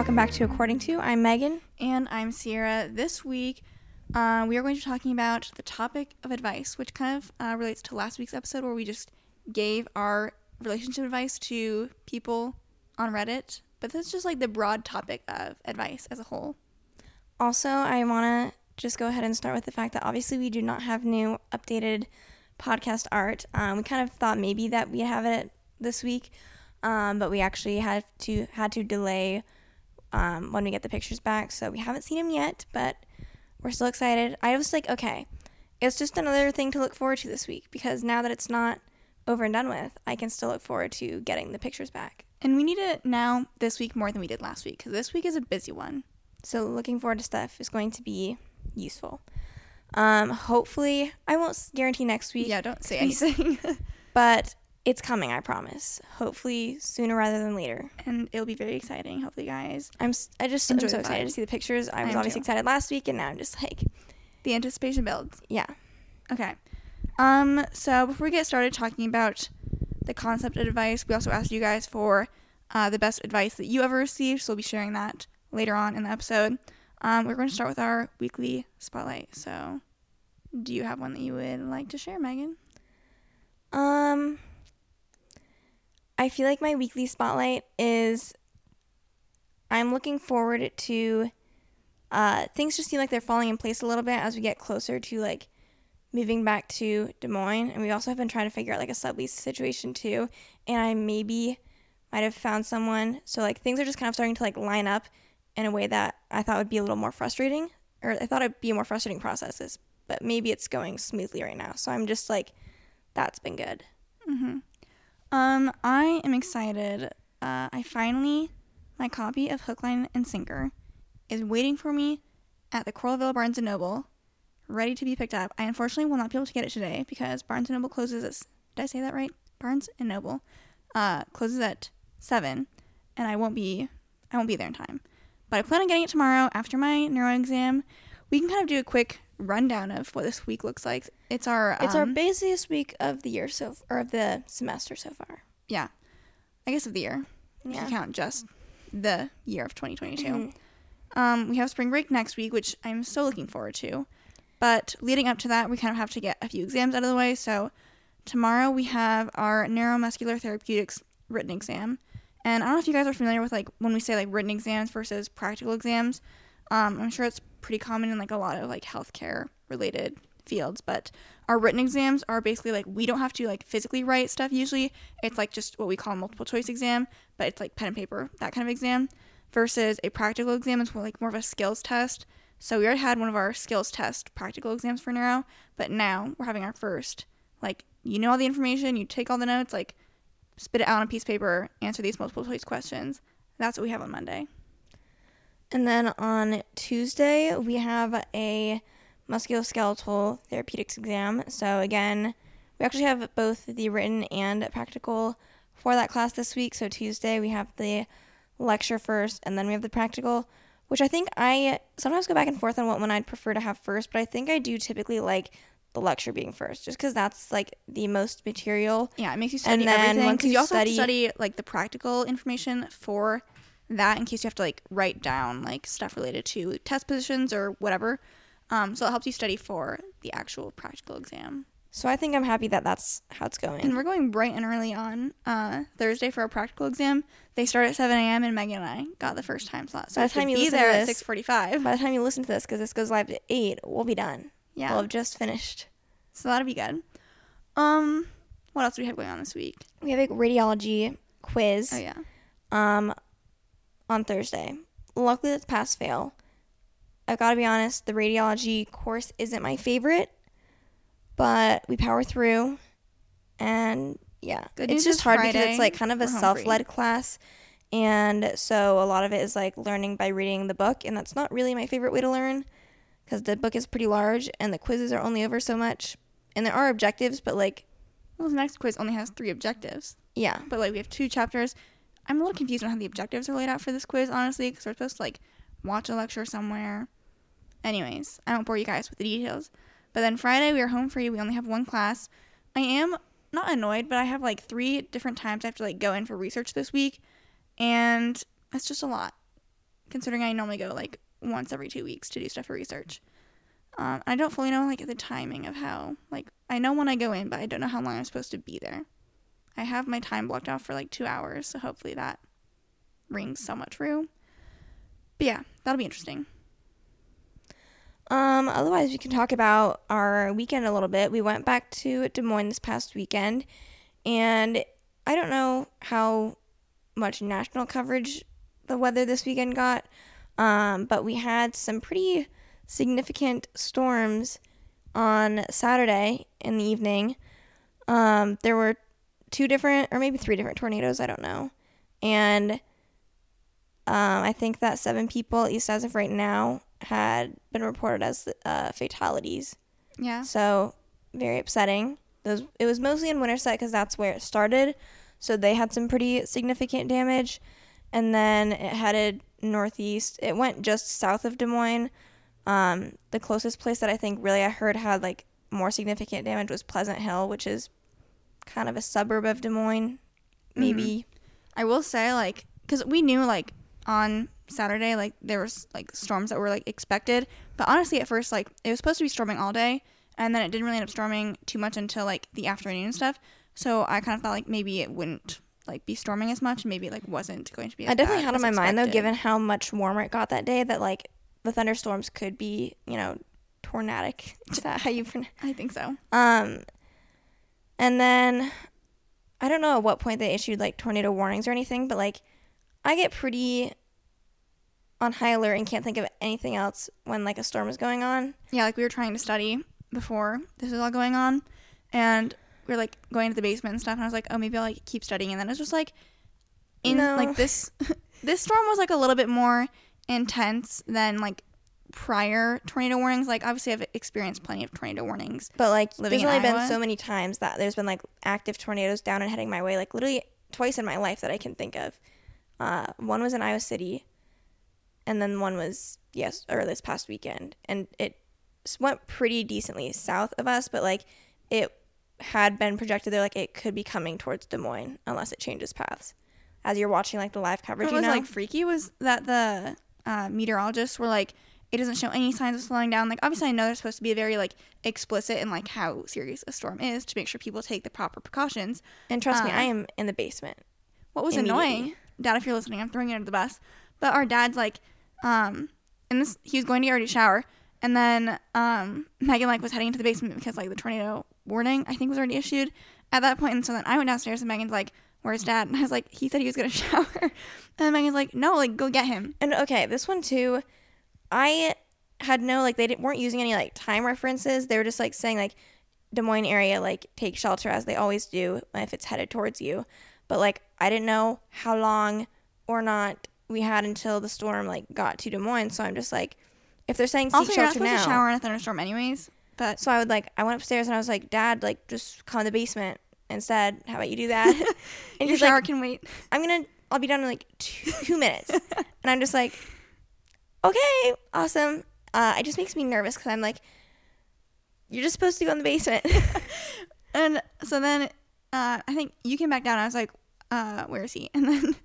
Welcome back to According Two. I'm Megan. And I'm Ciera. This week, uh, we are going to be talking about the topic of advice, which kind of uh, relates to last week's episode where we just gave our relationship advice to people on Reddit. But this is just like the broad topic of advice as a whole. Also, I want to just go ahead and start with the fact that obviously we do not have new updated podcast art. Um, we kind of thought maybe that we have it this week, um, but we actually had to had to delay um, when we get the pictures back. So we haven't seen them yet, but we're still excited. I was like, okay, it's just another thing to look forward to this week because now that it's not over and done with, I can still look forward to getting the pictures back. And we need it now this week more than we did last week because this week is a busy one. So looking forward to stuff is going to be useful. Um, hopefully, I won't guarantee next week. Yeah, don't say anything. but it's coming, I promise. Hopefully sooner rather than later. and it'll be very exciting. Hopefully, guys. I'm I just I'm so excited to see the pictures. I I was am obviously too. excited last week, and now I'm just like, The anticipation builds. yeah. Okay. Um, so before we get started talking about the concept of advice, we also asked you guys for uh, the best advice that you ever received, so we'll be sharing that later on in the episode. Um, we're going to start with our weekly spotlight. So, do you have one that you would like to share, Megan? Um, I feel like my weekly spotlight is. I'm looking forward to. Uh, things just seem like they're falling in place a little bit as we get closer to like moving back to Des Moines, and we also have been trying to figure out like a sublease situation too. And I maybe might have found someone. So like things are just kind of starting to like line up in a way that I thought would be a little more frustrating, or I thought it'd be more frustrating processes. But maybe it's going smoothly right now. So I'm just like, that's been good. Um, I am excited. Uh, I finally, my copy of Hook, Line, and Sinker is waiting for me at the Coralville Barnes & Noble, ready to be picked up. I unfortunately will not be able to get it today because Barnes & Noble closes at, did I say that right? Barnes & Noble, uh, closes at 7, and I won't be, I won't be there in time. But I plan on getting it tomorrow after my neuro exam. We can kind of do a quick rundown of what this week looks like. It's our, It's our um, busiest week of the year so or of the semester so far. yeah, I guess of the year. If Yeah. you count just the year of 2022. Mhm. Um, we have spring break next week, which I'm so looking forward to. But leading up to that, we kind of have to get a few exams out of the way. So tomorrow we have our neuromuscular therapeutics written exam. And I don't know if you guys are familiar with like when we say like written exams versus practical exams. Um, I'm sure it's pretty common in like a lot of like healthcare related fields, but our written exams are basically like we don't have to like physically write stuff usually. It's like just what we call a multiple choice exam, but it's like pen and paper, that kind of exam. Versus a practical exam is more like more of a skills test. So we already had one of our skills test practical exams for neuro, but now we're having our first. Like you know all the information, you take all the notes, like spit it out on a piece of paper, answer these multiple choice questions. That's what we have on Monday. And then on Tuesday, we have a musculoskeletal therapeutics exam. So, again, we actually have both the written and practical for that class this week. So, Tuesday, we have the lecture first, and then we have the practical, which I think I sometimes go back and forth on what one I'd prefer to have first, but I think I do typically like the lecture being first, just because that's like the most material. Yeah, it makes you study And then everything. once you you also study- study like the practical information for that in case you have to like write down like stuff related to test positions or whatever. Um, so it helps you study for the actual practical exam. So, I think I'm happy that that's how it's going. And we're going bright and early on uh, Thursday for our practical exam. They start at 7 a.m. and Megan and I got the first time slot. So By the time you to be listen to there at this- 6:45. By the time you listen to this, because this goes live at 8, we'll be done. Yeah. We'll have just finished. So that'll be good. Um, what else do we have going on this week? We have a radiology quiz Oh yeah. um, on Thursday. Luckily, that's pass fail. I've got to be honest, the radiology course isn't my favorite, but we power through and yeah, Good it's just hard because it's like kind of a free. self-led class, and so a lot of it is like learning by reading the book, and that's not really my favorite way to learn because the book is pretty large and the quizzes are only over so much, and there are objectives, but like Well, the next quiz only has three objectives, yeah, but like we have two chapters. I'm a little confused on how the objectives are laid out for this quiz, honestly, because we're supposed to like watch a lecture somewhere. Anyways, I won't bore you guys with the details. But then Friday we are home free. We only have one class. I am not annoyed, but I have like three different times I have to like go in for research this week, and that's just a lot, considering I normally go like once every two weeks to do stuff for research. Um, I don't fully know like the timing of how like I know when I go in, but I don't know how long I'm supposed to be there. I have my time blocked off for like two hours, so hopefully that rings somewhat true. But yeah, that'll be interesting. Um, otherwise, we can talk about our weekend a little bit. We went back to Des Moines this past weekend, and I don't know how much national coverage the weather this weekend got, um, but we had some pretty significant storms on Saturday in the evening. Um, there were two different, or maybe three different tornadoes, I don't know. And um, I think that seven people, at least as of right now, had been reported as uh, fatalities. Yeah. So very upsetting. Those it was mostly in Winterset because that's where it started. So they had some pretty significant damage, and then it headed northeast. It went just south of Des Moines. Um, the closest place that I think really I heard had like more significant damage was Pleasant Hill, which is kind of a suburb of Des Moines. Maybe I will say like because we knew like on Saturday like there was like storms that were like expected, but honestly at first like it was supposed to be storming all day, and then it didn't really end up storming too much until like the afternoon and stuff. So I kind of thought like maybe it wouldn't like be storming as much, and maybe it like wasn't going to be. I definitely had on my mind though, given how much warmer it got that day, that like the thunderstorms could be, you know, tornadic. Is that how you pronounce? I think so. Um, and then I don't know at what point they issued like tornado warnings or anything, but like I get pretty on high alert and can't think of anything else when like a storm is going on. Yeah, like we were trying to study before this was all going on, and we were like going to the basement and stuff. And I was like, oh, maybe I'll like keep studying. And then it was just like, in No. like this, this storm was like a little bit more intense than like prior tornado warnings. Like obviously, I've experienced plenty of tornado warnings. But like Living there's only been so many times that there's been like active tornadoes down and heading my way, like literally twice in my life that I can think of. Uh, one was in Iowa City, and then one was yes, or this past weekend, and it went pretty decently south of us, but like it had been projected there, like it could be coming towards Des Moines unless it changes paths. As you're watching like the live coverage, What you was know, like freaky was that the uh, meteorologists were like, it doesn't show any signs of slowing down. Like obviously, I know they're supposed to be very like explicit in like how serious a storm is to make sure people take the proper precautions. and trust me, uh, I am in the basement. What was annoying, Dad, if you're listening, I'm throwing you under the bus. But our dad's like, um, and this he was going to get ready to shower, and then um, Megan like was heading into the basement because like the tornado warning I think was already issued at that point. point, and so then I went downstairs and Megan's like, "Where's Dad?" And I was like, "He said he was gonna shower," and Megan's like, "No, like go get him." And okay, this one too, I had no like they didn't, weren't using any like time references. They were just like saying like Des Moines area like take shelter as they always do if it's headed towards you. But like I didn't know how long or not we had until the storm like got to Des Moines. So I'm just like, if they're saying seek Also, you're not supposed now. to shower in a thunderstorm, anyways. But So I would like I went upstairs and I was like, Dad, like just come in the basement instead. How about you do that? and your he's like, shower can wait. I'm gonna I'll be done in like two, two minutes. and I'm just like, okay, awesome. Uh, it just makes me nervous because I'm like, you're just supposed to go in the basement. And so then uh, I think you came back down. And I was like, uh, where is he? And then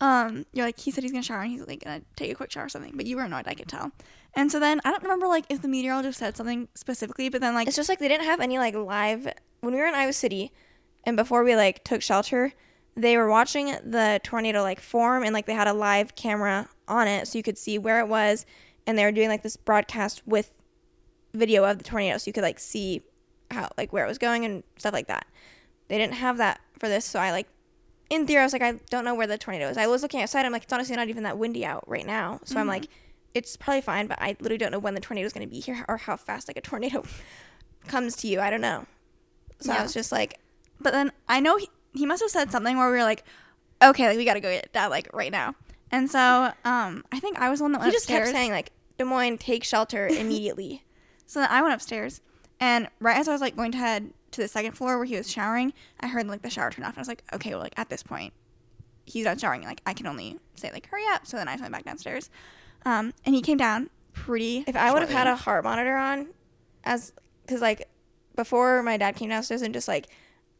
um, you're like, he said he's gonna shower and he's like gonna take a quick shower or something. But you were annoyed, I could tell. And so then I don't remember like if the meteorologist said something specifically, but then like it's just like they didn't have any like live when we were in Iowa City, and before we like took shelter, they were watching the tornado like form and like they had a live camera on it so you could see where it was, and they were doing like this broadcast with video of the tornado so you could like see how like where it was going and stuff like that. They didn't have that for this, so I like in theory I was like I don't know where the tornado is. I was looking outside. I'm like it's honestly not even that windy out right now, so I'm mm-hmm. like it's probably fine, but I literally don't know when the tornado is going to be here or how fast like a tornado comes to you. I don't know. So I was just like, but then I know he, he must have said something where we were like, okay, like we gotta go get dad like right now. And so um, I think I was the one that He went just upstairs. kept saying like, Des Moines, take shelter immediately. So then I went upstairs, and right as I was like going to head to the second floor where he was showering, I heard like the shower turn off, and I was like, okay, well, like at this point, he's not showering. Like I can only say like, hurry up. So then I just went back downstairs, um, and he came down pretty. if I would have had a heart monitor on, as because like before my dad came downstairs and just like,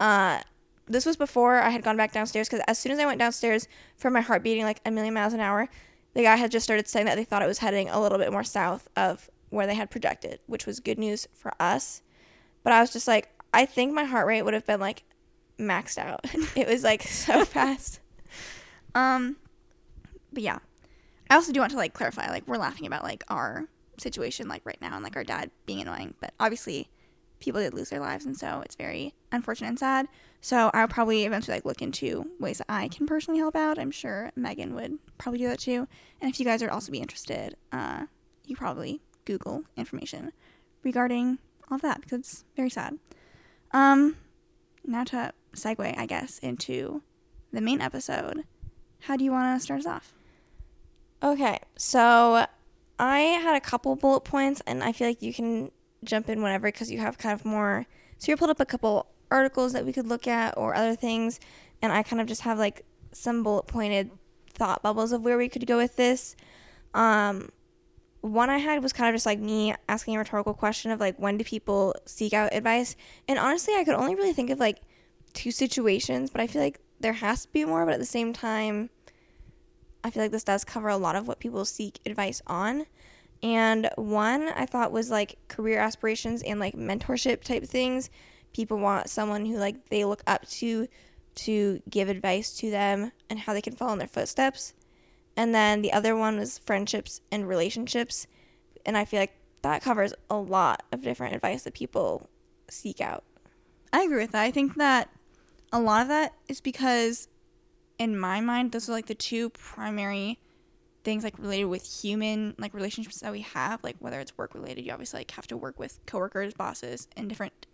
uh, this was before I had gone back downstairs because as soon as I went downstairs for my heart beating like a million miles an hour, the guy had just started saying that they thought it was heading a little bit more south of where they had projected, which was good news for us. But I was just like, I think my heart rate would have been like maxed out. it was like so fast. Um, but yeah, I also do want to like clarify, like we're laughing about like our situation like right now and like our dad being annoying, but obviously people did lose their lives, and so it's very unfortunate and sad. So I'll probably eventually like look into ways that I can personally help out. I'm sure Megan would probably do that too. And if you guys would also be interested, uh, you probably Google information regarding all of that because it's very sad. Um, now to segue, I guess, into the main episode. How do you want to start us off? Okay, so I had a couple bullet points, and I feel like you can jump in whenever because you have kind of more. So you pulled up a couple articles that we could look at or other things, and I kind of just have like some bullet pointed thought bubbles of where we could go with this. Um, one I had was kind of just like me asking a rhetorical question of like when do people seek out advice, and honestly, I could only really think of like two situations, but I feel like there has to be more. But at the same time, I feel like this does cover a lot of what people seek advice on. And one I thought was like career aspirations and like mentorship type things. People want someone who like they look up to to give advice to them and how they can follow in their footsteps. And then the other one was friendships and relationships. And I feel like that covers a lot of different advice that people seek out. I agree with that. I think that a lot of that is because, in my mind, those are like the two primary things like related with human like relationships that we have. Like whether it's work related, you obviously like have to work with coworkers, bosses, and different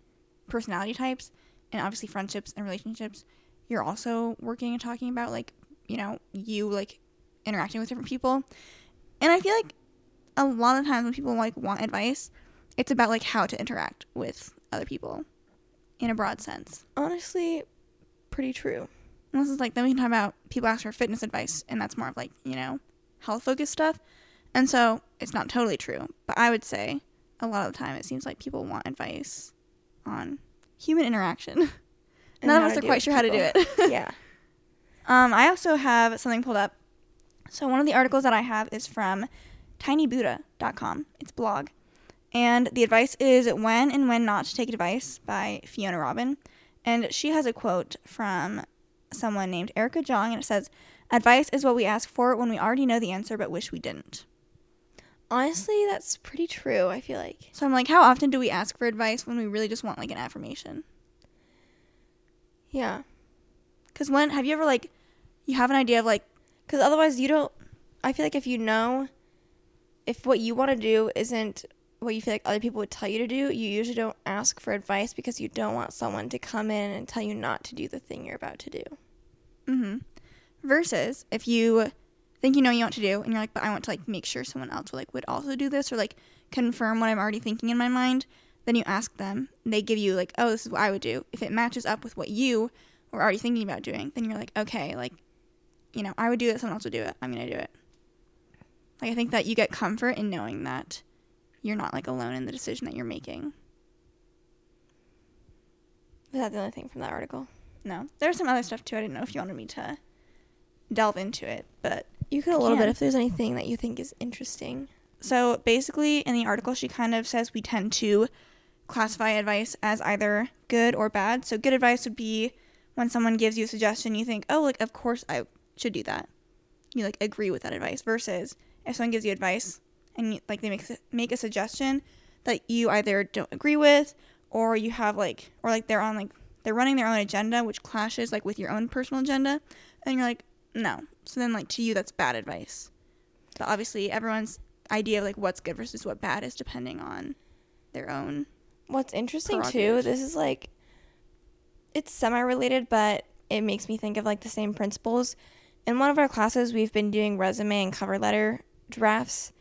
personality types, and obviously friendships and relationships. You're also working and talking about like you know you like interacting with different people, and I feel like a lot of times when people like want advice, it's about like how to interact with other people in a broad sense. Honestly, pretty true. And this is like then we can talk about people ask for fitness advice, and that's more of like you know health focused stuff. And so it's not totally true, but I would say a lot of the time it seems like people want advice on human interaction. And None of us are quite sure how to do it. yeah. Um, I also have something pulled up. So one of the articles that I have is from tinybuddha.com. It's blog. And the advice is when and when not to take advice by Fiona Robyn. And she has a quote from someone named Erica Jong and it says, "Advice is what we ask for when we already know the answer but wish we didn't." Honestly, that's pretty true, I feel like. So I'm like, how often do we ask for advice when we really just want like an affirmation? Yeah. Cuz when have you ever like you have an idea of like Because otherwise, you don't. I feel like if you know, if what you want to do isn't what you feel like other people would tell you to do, you usually don't ask for advice because you don't want someone to come in and tell you not to do the thing you're about to do. Mm-hmm. Versus if you think you know what you want to do and you're like, but I want to like make sure someone else would like would also do this or like confirm what I'm already thinking in my mind, then you ask them. They give you like, oh, this is what I would do. If it matches up with what you were already thinking about doing, then you're like, okay, like, you know, I would do it, someone else would do it. I'm gonna do it. Like I think that you get comfort in knowing that you're not like alone in the decision that you're making. Is that the only thing from that article? No, there's some other stuff too. I didn't know if you wanted me to delve into it, but You could a little bit if there's anything that you think is interesting. So basically, in the article, she kind of says we tend to classify advice as either good or bad. So, good advice would be when someone gives you a suggestion, you think, oh, like, of course I should do that. You like agree with that advice. Versus if someone gives you advice and you, like they make make a suggestion that you either don't agree with or you have like or like they're on like they're running their own agenda which clashes like with your own personal agenda and you're like no so then like to you that's bad advice but obviously everyone's idea of like what's good versus what bad is depending on their own What's interesting too, this is like it's semi related, but it makes me think of like the same principles. In one of our classes, we've been doing resume and cover letter drafts,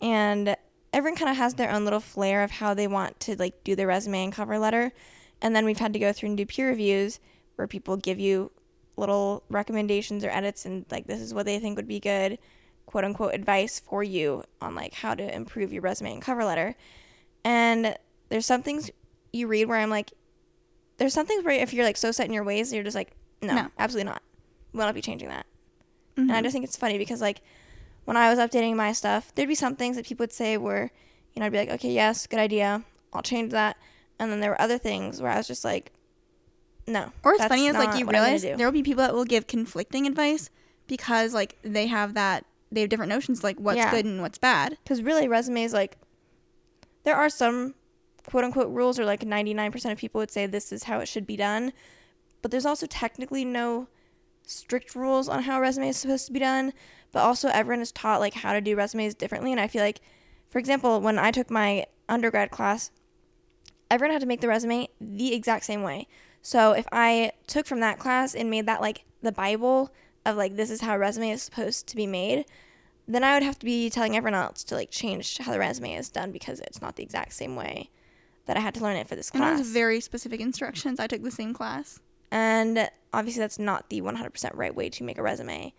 and everyone kind of has their own little flair of how they want to like do their resume and cover letter. And then we've had to go through and do peer reviews where people give you little recommendations or edits and like this is what they think would be good quote unquote advice for you on like how to improve your resume and cover letter. And there's some things you read where I'm like, there's some things where if you're like so set in your ways, you're just like, no, No. absolutely not. Will not be changing that. Mhm. And I just think it's funny because like when I was updating my stuff, there'd be some things that people would say where, you know, I'd be like, okay, yes, good idea. I'll change that. And then there were other things where I was just like, no. Or it's funny is like you what I'm gonna realize there will be people that will give conflicting advice because like they have that they have different notions like what's Yeah. good and what's bad. because really resumes like there are some quote unquote rules or like 99% of people would say this is how it should be done but there's also technically no strict rules on how a resume is supposed to be done but also everyone is taught like how to do resumes differently and i feel like for example when i took my undergrad class everyone had to make the resume the exact same way so if i took from that class and made that like the bible of like this is how a resume is supposed to be made then I would have to be telling everyone else to like change how the resume is done because it's not the exact same way that I had to learn it for this class. And there's very specific instructions. I took the same class. And obviously, that's not the 100% right way to make a resume.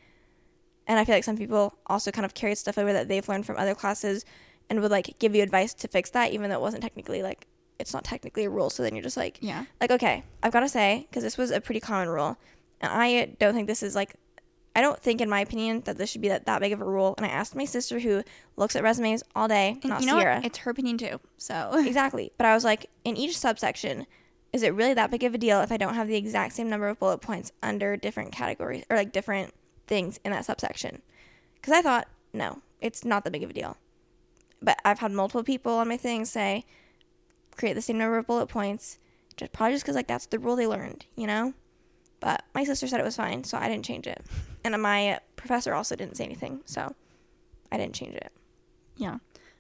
And I feel like some people also kind of carry stuff over that they've learned from other classes and would like give you advice to fix that, even though it wasn't technically like it's not technically a rule. So then you're just like, Yeah. like okay, I've got to say because this was a pretty common rule, and I don't think this is like. I don't think, in my opinion, that this should be that, that big of a rule. And I asked my sister, who looks at resumes all day, And not you know Ciera. what? It's her opinion too. So Exactly. But I was like, in each subsection, is it really that big of a deal if I don't have the exact same number of bullet points under different categories or like different things in that subsection? Because I thought, no, it's not that big of a deal. But I've had multiple people on my thing say, create the same number of bullet points, just probably just because like that's the rule they learned, you know. But my sister said it was fine, so I didn't change it, and my professor also didn't say anything, so I didn't change it. yeah.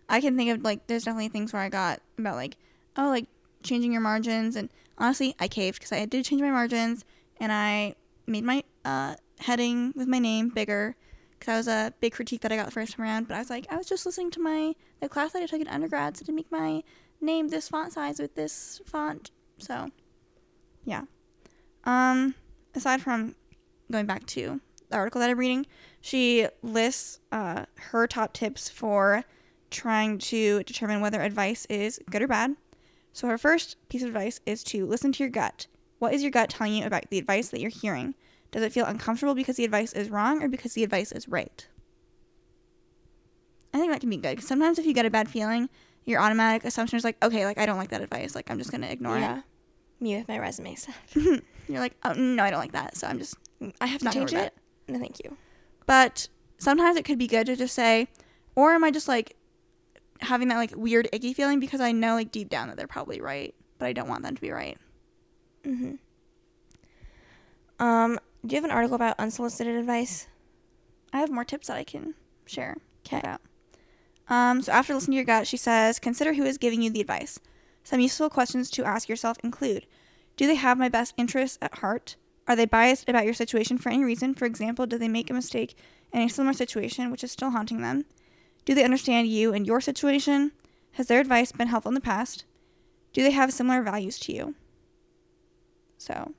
I can think of like there's definitely things where I got about like oh like changing your margins and honestly I caved because I did change my margins and I made my uh, heading with my name bigger because that was a big critique that I got the first time around. But I was like I was just listening to my the class that I took in undergrad so to make my name this font size with this font. So yeah. Um aside from going back to the article that I'm reading, she lists uh, her top tips for trying to determine whether advice is good or bad. So, her first piece of advice is to listen to your gut. What is your gut telling you about the advice that you're hearing? Does it feel uncomfortable because the advice is wrong or because the advice is right? I think that can be good. 'cause sometimes if you get a bad feeling, your automatic assumption is like, okay, like I don't like that advice. Like I'm just gonna ignore it. yeah, me with my resume it. You're like, oh no, I don't like that. So I'm just I have to Not change worry it. No, thank you. but sometimes it could be good to just say or am i just like having that like weird icky feeling because i know like deep down that they're probably right but i don't want them to be right Mm-hmm. Um, do you have an article about unsolicited advice? i have more tips that i can share 'Kay. Um so after listening to your gut she says consider who is giving you the advice some useful questions to ask yourself include do they have my best interests at heart are they biased about your situation for any reason for example did they make a mistake in a similar situation which is still haunting them Do they understand you and your situation? Has their advice been helpful in the past? Do they have similar values to you? So,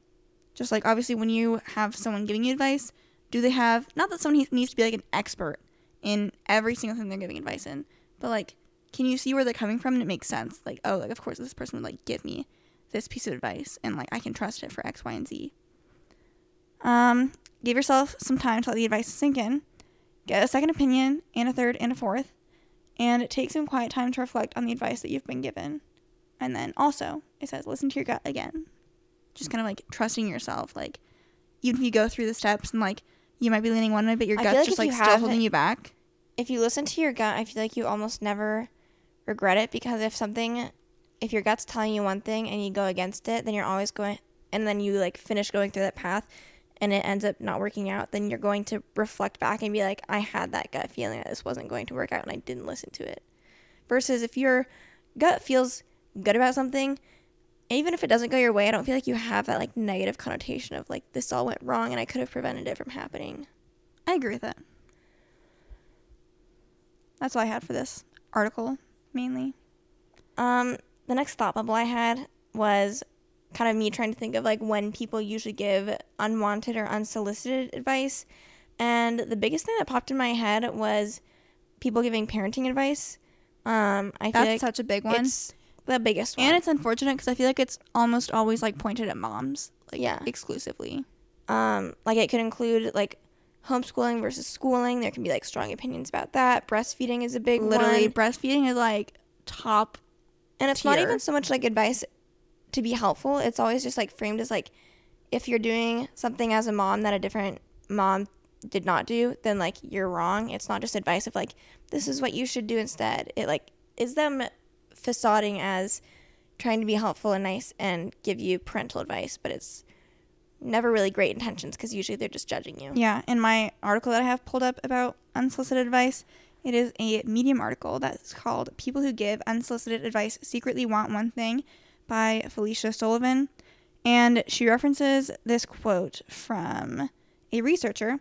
just like obviously when you have someone giving you advice, do they have not that someone needs to be like an expert in every single thing they're giving advice in, but like can you see where they're coming from and it makes sense? Like, oh, like of course this person would like give me this piece of advice and like I can trust it for X, Y, and Z. Um, give yourself some time to let the advice sink in. Get a second opinion and a third and a fourth. And take some quiet time to reflect on the advice that you've been given. And then also, it says listen to your gut again. Just kind of like trusting yourself. Like, even if you go through the steps and like you might be leaning one way, but your I feel gut's like just if like you still have holding you back. if you listen to your gut, I feel like you almost never regret it because if something, if your gut's telling you one thing and you go against it, then you're always going, and then you like finish going through that path and it ends up not working out, then you're going to reflect back and be like, I had that gut feeling that this wasn't going to work out and I didn't listen to it. Versus if your gut feels good about something even if it doesn't go your way, I don't feel like you have that like negative connotation of like this all went wrong and I could have prevented it from happening. I agree with that. That's all I had for this article, mainly. Um, the next thought bubble I had was kind of me trying to think of like when people usually give unwanted or unsolicited advice. And the biggest thing that popped in my head was people giving parenting advice. Um, I feel That's like such a big one. it's the biggest one. And it's unfortunate because I feel like it's almost always like pointed at moms, like Yeah. exclusively. um, like it could include like homeschooling versus schooling. There can be like strong opinions about that. Breastfeeding is a big Literally, one. breastfeeding is like top. And it's not even so much like advice to be helpful. It's always just like framed as like if you're doing something as a mom that a different mom did not do, then like you're wrong. It's not just advice of like this is what you should do instead. It like is them facading as trying to be helpful and nice and give you parental advice, but it's never really great intentions because usually they're just judging you. Yeah, in my article that I have pulled up about unsolicited advice, it is a Medium article that's called "People Who Give Unsolicited Advice Secretly Want One Thing" by Felicia Sullivan, and she references this quote from a researcher.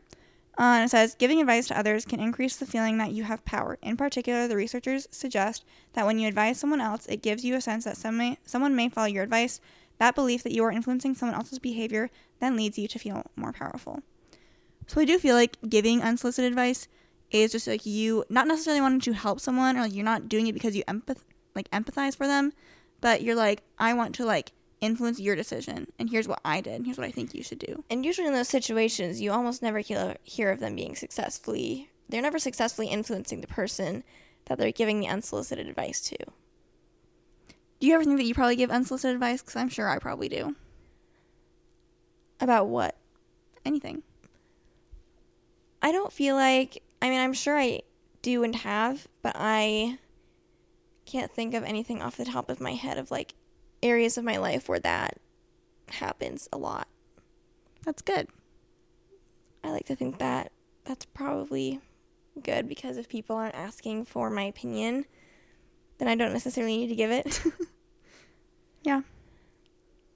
Uh, and it says, giving advice to others can increase the feeling that you have power. In particular, the researchers suggest that when you advise someone else, it gives you a sense that some may, someone may follow your advice. That belief that you are influencing someone else's behavior then leads you to feel more powerful. So I do feel like giving unsolicited advice is just like you not necessarily wanting to help someone or like you're not doing it because you empath like empathize for them, but you're like, I want to like influence your decision and here's what I did and here's what I think you should do. And usually in those situations, you almost never hear, hear of them being successfully, they're never successfully influencing the person that they're giving the unsolicited advice to. Do you ever think that you probably give unsolicited advice? Because I'm sure I probably do. About what? Anything. I don't feel like, I mean, I'm sure I do and have, but I can't think of anything off the top of my head of like areas of my life where that happens a lot. That's good. I like to think that that's probably good because if people aren't asking for my opinion, then I don't necessarily need to give it. Yeah.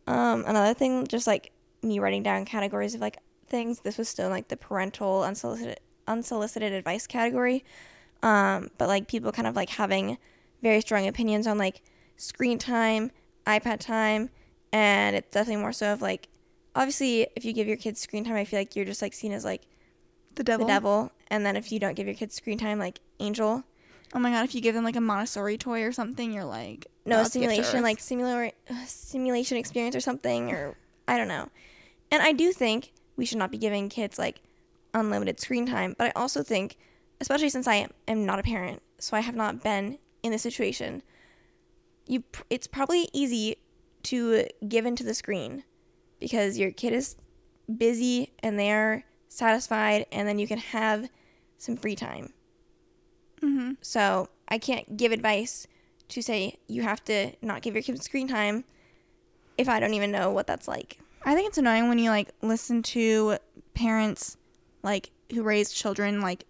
Um, another thing, just like me writing down categories of like things. This was still like the parental unsolicited unsolicited advice category. Um, but like people kind of like having very strong opinions on like screen time, iPad time, and it's definitely more so of like obviously if you give your kids screen time, I feel like you're just like seen as like The devil. the devil, and then if you don't give your kids screen time, like angel. Oh my god, if you give them like a Montessori toy or something, you're like no God's gift to simulation like simula- uh, simulation experience or something or i don't know and i do think we should not be giving kids like unlimited screen time but i also think especially since i am, am not a parent so i have not been in this situation you it's probably easy to give into the screen because your kid is busy and they're satisfied and then you can have some free time Mm-hmm. so I can't give advice to say you have to not give your kids screen time if I don't even know what that's like. I think it's annoying when you like listen to parents like who raised children like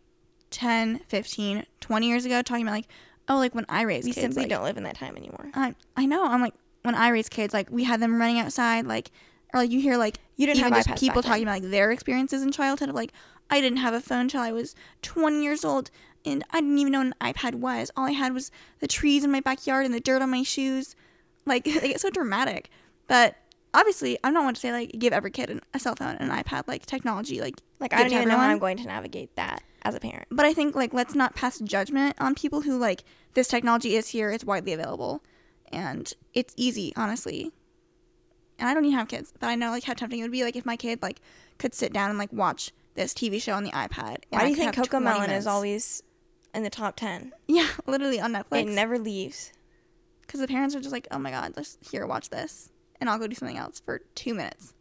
10, 15, 20 years ago talking about like, oh, like when I raised kids. We kids, simply like, don't live in that time anymore. I, I know. I'm like, when I raised kids, like we had them running outside, like, or like you hear like You didn't even have just people talking about like their experiences in childhood of like, I didn't have a phone until I was 20 years old, and I didn't even know what an iPad was. All I had was the trees in my backyard and the dirt on my shoes. Like they get so dramatic, but obviously I'm not one to say like give every kid an, a cell phone and an iPad, like technology, like Like I don't even know how. I'm going to navigate that as a parent. But I think like let's not pass judgment on people who like this technology is here, it's widely available, and it's easy, honestly. And I don't even have kids, but I know like how tempting it would be like if my kid like could sit down and like watch this TV show on the iPad. Why do you think Cocomelon minutes. is always in the top 10? yeah, literally on Netflix? It never leaves. Because the parents are just like, oh my god, let's here watch this, and I'll go do something else for two minutes.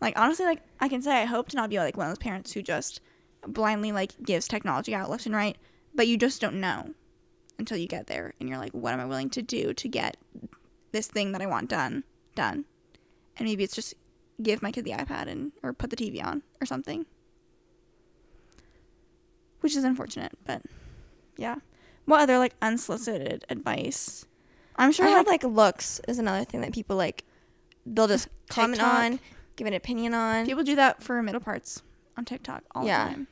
Like honestly, like I can say I hope to not be like one of those parents who just blindly like gives technology out left and right, but you just don't know until you get there, and you're like, what am I willing to do to get this thing that I want done done? And maybe it's just give my kid the iPad and or put the TV on or something, which is unfortunate, but yeah. What other like unsolicited advice I'm sure I like, have like looks is another thing that people like. They'll just comment TikTok. on, give an opinion on. people do that for middle parts on TikTok all Yeah. the time.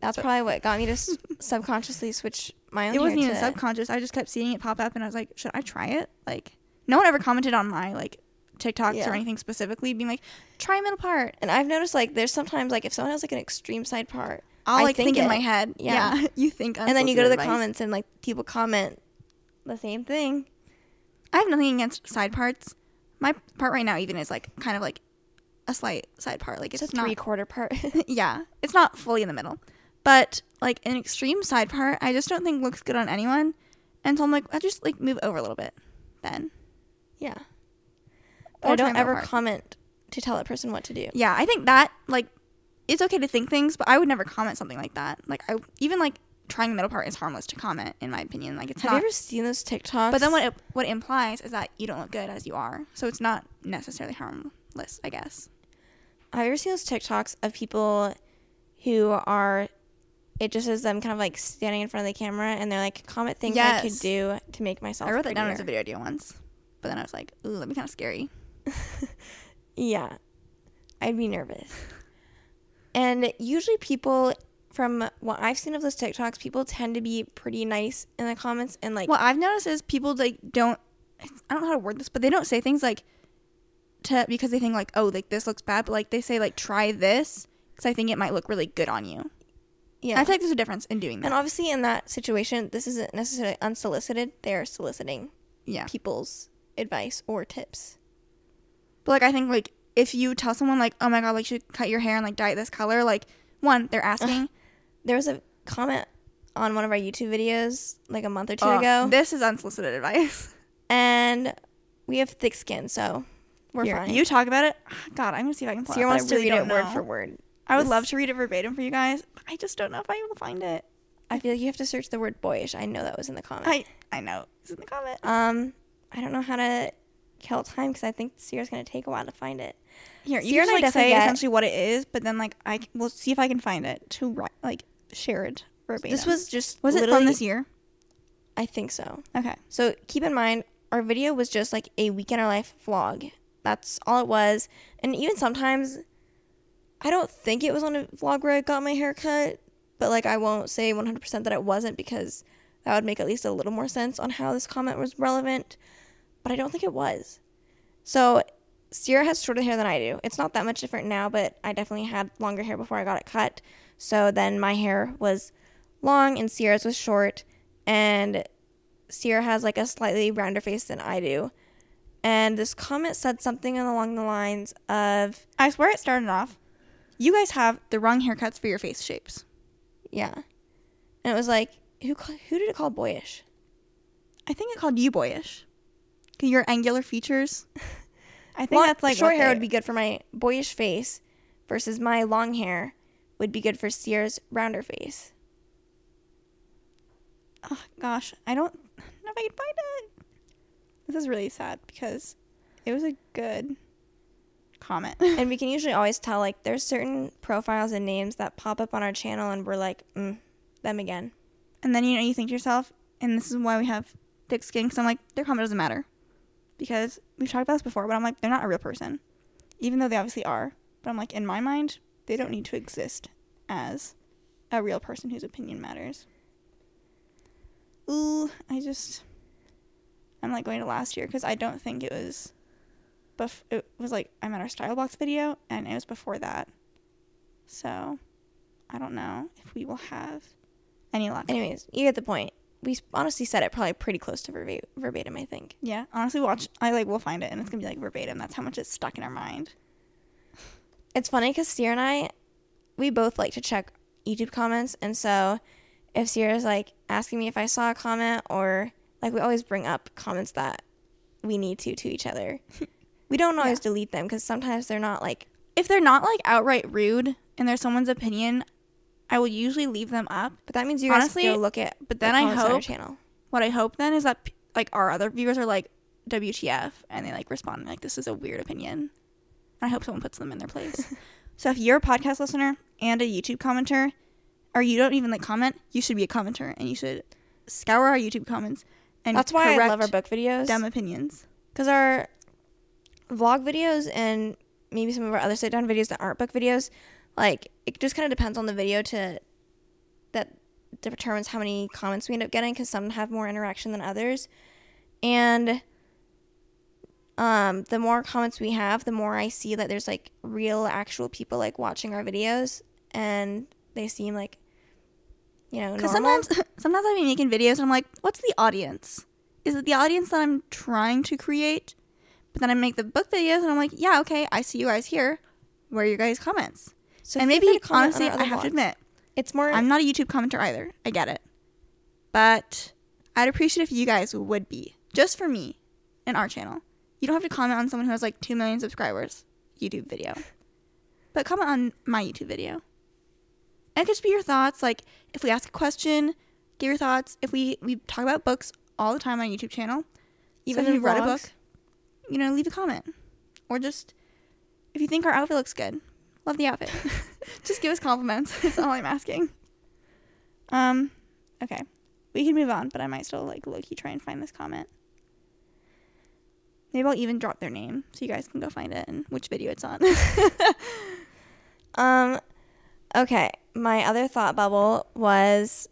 That's probably what got me to s- subconsciously switch my own. It wasn't even subconscious. I just kept seeing it pop up, and I was like, should I try it? Like, no one ever commented on my like TikToks Yeah. or anything specifically, being like, try middle part. And I've noticed like there's sometimes like if someone has like an extreme side part, I'll I like think, in it. my head. Yeah. Yeah, you think, and then you go to the advice. comments and like people comment the same thing. I have nothing against side parts. My part right now even is like kind of like a slight side part. Like it's, It's a not three quarter part. yeah, it's not fully in the middle. But like an extreme side part, I just don't think looks good on anyone. And so I'm like, I'll just like move over a little bit then. yeah. But Or I don't ever part. comment to tell that person what to do. Yeah, I think that like it's okay to think things, but I would never comment something like that. Like I even like trying the middle part is harmless to comment in my opinion. Like it's Have not. you ever seen those TikToks? but then what it, what it implies is that you don't look good as you are. So it's not necessarily harmless, I guess. have you ever seen those TikToks of people who are? It just is them kind of like standing in front of the camera and they're like comment things I could do to make myself. I wrote that down as a prettier. video idea once, but then I was like, ooh, that'd be kind of scary. Yeah, I'd be nervous. And usually, people from what I've seen of those TikToks, people tend to be pretty nice in the comments and like What I've noticed is people like don't. I don't know how to word this, but they don't say things like to because they think like, oh, like this looks bad, but like they say like try this because I think it might look really good on you. yeah. I think there's a difference in doing that. and obviously, in that situation, this isn't necessarily unsolicited. They're soliciting yeah, people's advice or tips. but like I think like if you tell someone like, oh my god, like you should cut your hair and like dye it this color, like one they're asking. There was a comment on one of our YouTube videos like a month or two "Oh, ago, this is unsolicited advice. and we have thick skin, so we're Here, fine. You talk about it. God, I'm gonna see if I can. Pull Ciera it up, but wants I to really read it don't word for word. I would This- love to read it verbatim for you guys. But I just don't know if I will find it. I feel like you have to search the word boyish. I know that was in the comment. I I know it's in the comment. Um, I don't know how to kill time because I think Ciera's gonna take a while to find it. Here, you Ciera just and like say get- essentially what it is, but then like I will see if I can find it to write like share it verbatim. This was just was it from this year? I think so. Okay. So keep in mind, our video was just like a week in our life vlog. That's all it was. And even sometimes, I don't think it was on a vlog where I got my hair cut, but like I won't say 100% that it wasn't because that would make at least a little more sense on how this comment was relevant. But I don't think it was. So Ciera has shorter hair than I do. It's not that much different now, but I definitely had longer hair before I got it cut. So then my hair was long and Ciera's was short. And Ciera has like a slightly rounder face than I do. And this comment said something along the lines of, I swear it started off. You guys have the wrong haircuts for your face shapes. yeah. And it was like, who who did it call boyish? I think it called you boyish. Your angular features. I think Long- that's like short hair would be good for my boyish face versus my long hair would be good for Ciera's rounder face. Oh gosh, I don't know if I can find it. This is really sad because it was a good comment. and we can usually always tell like there's certain profiles and names that pop up on our channel and we're like, mm, them again. And then you know you think to yourself, and this is why we have thick skin. Because I'm like, their comment doesn't matter, because we've talked about this before. But I'm like, they're not a real person, even though they obviously are. But I'm like, in my mind, they don't need to exist as a real person whose opinion matters. Ooh, I just, I'm like going to last year because I don't think it was. Bef- it was like I'm at our style box video, and it was before that. So, I don't know if we will have any luck. Anyways, you get the point. We honestly said it probably pretty close to verba- verbatim, I think. Yeah, honestly, watch. I like we'll find it, and it's gonna be like verbatim. That's how much it's stuck in our mind. It's funny because Ciera and I, we both like to check YouTube comments, and so if Ciera's like asking me if I saw a comment or like we always bring up comments that we need to to each other. we don't always delete them because sometimes they're not like If they're not like outright rude and they're someone's opinion, I will usually leave them up. But that means you guys Honestly, go look at. but the then I hope- channel. What I hope then is that like our other viewers are like WTF and they like respond like this is a weird opinion. And I hope someone puts them in their place. so if you're a podcast listener and a YouTube commenter, or you don't even like comment, you should be a commenter and you should scour our YouTube comments and That's why I love our book videos. dumb opinions. Because our vlog videos and maybe some of our other sit down videos that aren't book videos, like it just kind of depends on the video to that determines how many comments we end up getting because some have more interaction than others. And um, the more comments we have, the more I see that there's like real, actual people like watching our videos and they seem like, you know, Because sometimes, sometimes i'll be making videos and I'm like, what's the audience? Is it the audience that I'm trying to create? But then I make the book videos and I'm like, yeah, okay, I see you guys here. Where are your guys' comments? So and maybe free to comment on honestly, I have to admit, it's more. I'm not a YouTube commenter either. I get it. But I'd appreciate if you guys would be, just for me and our channel. You don't have to comment on someone who has like 2 million subscribers YouTube video. But comment on my YouTube video. And it could just be your thoughts. Like, if we ask a question, give your thoughts. If we, we talk about books all the time on YouTube channel, even so if in you read a book, you know, leave a comment. Or just, if you think our outfit looks good, love the outfit. just give us compliments. That's all I'm asking. Um, okay. We can move on, but I might still like low key try and find this comment. Maybe I'll even drop their name so you guys can go find it and which video it's on. Um, okay. My other thought bubble was,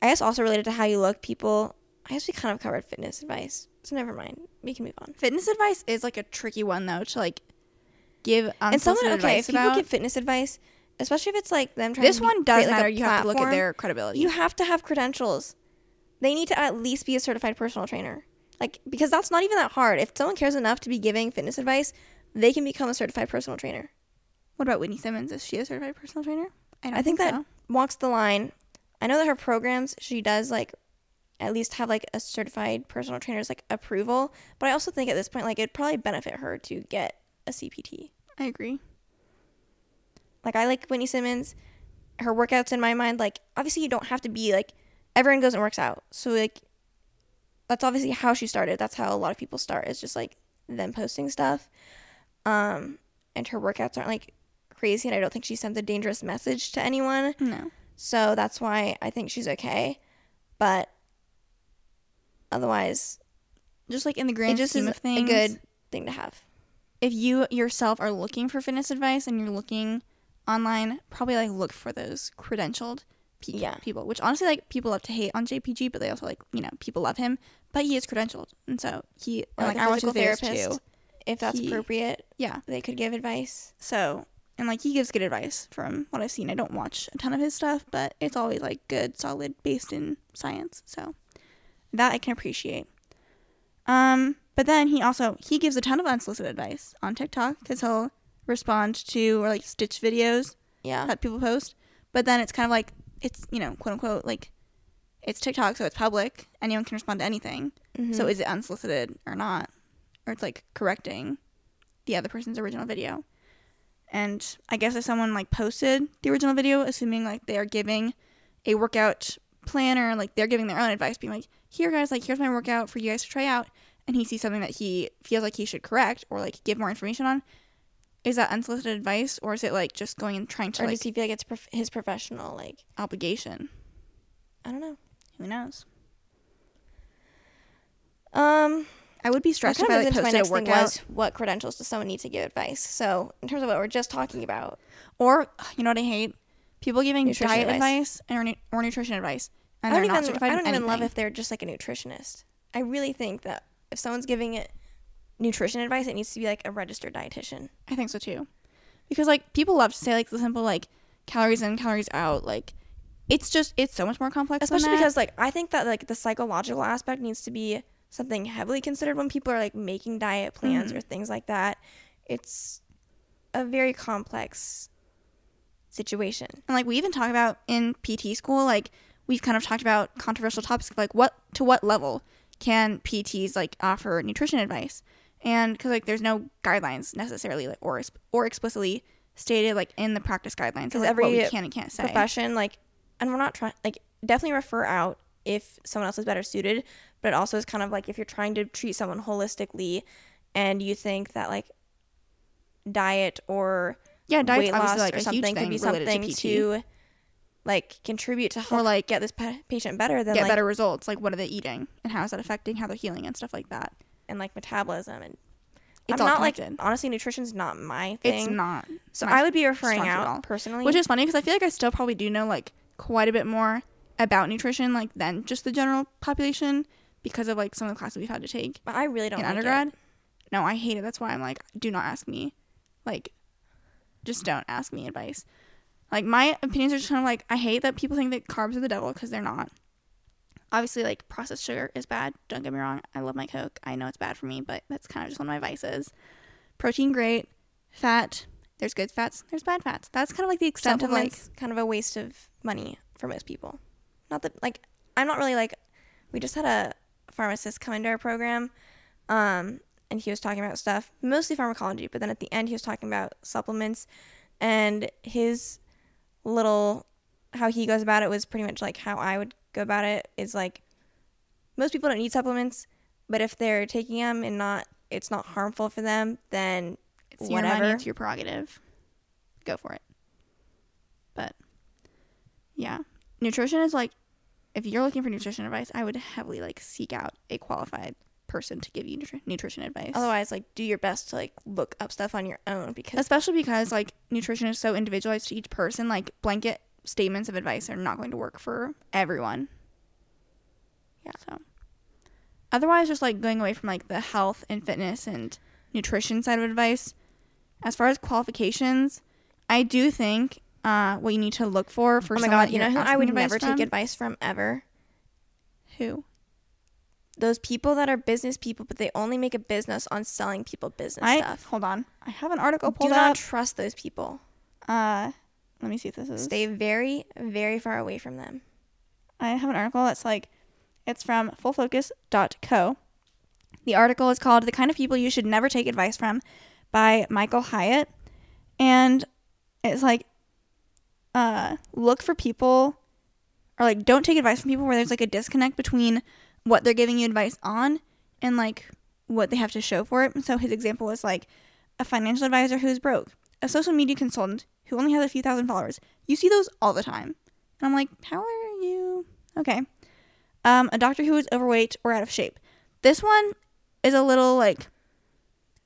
I guess, also related to how you look. People, I guess we kind of covered fitness advice, so never mind. We can move on. Fitness advice is like a tricky one though to like give and someone, okay, if people give fitness advice, especially if it's like them trying this to one does like, matter. you have to look at their credibility. You have to have credentials. They need to at least be a certified personal trainer. Like, because that's not even that hard. If someone cares enough to be giving fitness advice, they can become a certified personal trainer. what about Whitney Simmons? Is she a certified personal trainer? don't I think that so. walks the line. I know that her programs, she does like at least have like a certified personal trainer's like approval. But I also think at this point, like it'd probably benefit her to get a CPT. I agree. Like I like Whitney Simmons. Her workouts in my mind, like obviously you don't have to be like everyone goes and works out. So like that's obviously how she started. That's how a lot of people start. It's just like them posting stuff. Um and her workouts aren't like crazy and I don't think she sends a dangerous message to anyone. No. So that's why I think she's okay. But otherwise, Just like in the grand it just scheme is of things, a good thing to have. If you yourself are looking for fitness advice and you're looking online, probably like look for those credentialed pe- Yeah. people. Which honestly, like people love to hate on JPG, but they also like you know people love him. But he is credentialed, and so he Or like like, I a watch his physical therapist. too. If that's He- appropriate, Yeah. they could give advice. So and like he gives good advice from what I've seen. I don't watch a ton of his stuff, but it's always like good, solid, based in science. So that I can appreciate. Um, but then he also he gives a ton of unsolicited advice on TikTok because he'll respond to or like stitch videos Yeah. that people post. But then it's kind of like it's you know quote unquote like it's TikTok, so it's public. Anyone can respond to anything. Mhm. So is it unsolicited or not? Or it's like correcting the other person's original video. And I guess if someone like posted the original video, assuming like they are giving a workout planner, like they're giving their own advice, being like, here guys, like here's my workout for you guys to try out, and he sees something that he feels like he should correct or like give more information on, is that unsolicited advice or is it like just going and trying to or like does he feel like it's prof- his professional? Like obligation? I don't know. Who knows? Um, I would be stressed if I like into my posted a next thing was what credentials does someone need to give advice? So in terms of what we're just talking about, Or you know what I hate? People giving Nutrition diet advice. advice, or, or nutrition advice, and I they're don't not even certified I don't even love if they're just like a nutritionist. I really think that if someone's giving it nutrition advice, it needs to be like a registered dietitian. I think so too, because like people love to say like the simple like calories in, calories out. Like it's just it's so much more complex. than especially because like i think that like the psychological aspect needs to be something heavily considered when people are like making diet plans Mhm. or things like that it's a very complex situation and like we even talk about in PT school, like we've kind of talked about controversial topics of like what to what level can PTs like offer nutrition advice, and because like there's no guidelines necessarily like or or explicitly stated like in the practice guidelines Because like, what we every can and can't say. profession like and we're not trying like definitely refer out if someone else is better suited but it also is kind of like if you're trying to treat someone holistically and you think that like diet or Yeah, diet's weight loss like or something could be something to to like contribute to help Or, like, get this pa- patient better than get like better results. Like, what are they eating, and how is that affecting how they're healing and stuff like that. and like metabolism and It's I'm not like honestly nutrition's not my thing. It's not. So I would be referring strong suit all. out personally. Which is funny because I feel like I still probably do know like quite a bit more about nutrition like than just the general population because of like some of the classes we've had to take but I really don't in like undergrad. It. No, I hate it. That's why I'm like, do not ask me. Like, just don't ask me advice. Like my opinions are just kind of like I hate that people think that carbs are the devil because they're not. Obviously, like processed sugar is bad. Don't get me wrong. I love my Coke. I know it's bad for me, but that's kind of just one of my vices. Protein, great. Fat, there's good fats. There's bad fats. That's kind of like the extent of like kind of a waste of money for most people. Not that like I'm not really like we just had a pharmacist come into our program, um, and he was talking about stuff mostly pharmacology, but then at the end he was talking about supplements, and his little how he goes about it was pretty much like how I would go about it. Is like most people don't need supplements, but if they're taking them and not it's not harmful for them, then It's your whatever. money, it's your prerogative. Go for it. But yeah, nutrition is like if you're looking for nutrition advice, I would heavily like seek out a qualified person to give you nutri- nutrition advice. Otherwise, like do your best to like look up stuff on your own because especially because like nutrition is so individualized to each person, like blanket statements of advice are not going to work for everyone. Yeah. So otherwise just like going away from like the health and fitness and nutrition side of advice, as far as qualifications, I do think uh, what you need to look for for oh my someone god, you know who I would never from? take advice from ever? Who? Those people that are business people, but they only make a business on selling people business I stuff. hold on. I have an article Do pulled not up. trust those people. Uh, let me see if this is. Stay very, very far away from them. I have an article that's like, it's from fullfocus.co. The article is called The Kind of People You Should Never Take Advice From by Michael Hyatt. And it's like, uh, look for people, or like, don't take advice from people where there's like a disconnect between what they're giving you advice on and like what they have to show for it. So his example was like a financial advisor who is broke, a social media consultant who only has a few thousand followers. You see those all the time. And I'm like, how are you? Okay. Um, a doctor who is overweight or out of shape. This one is a little like.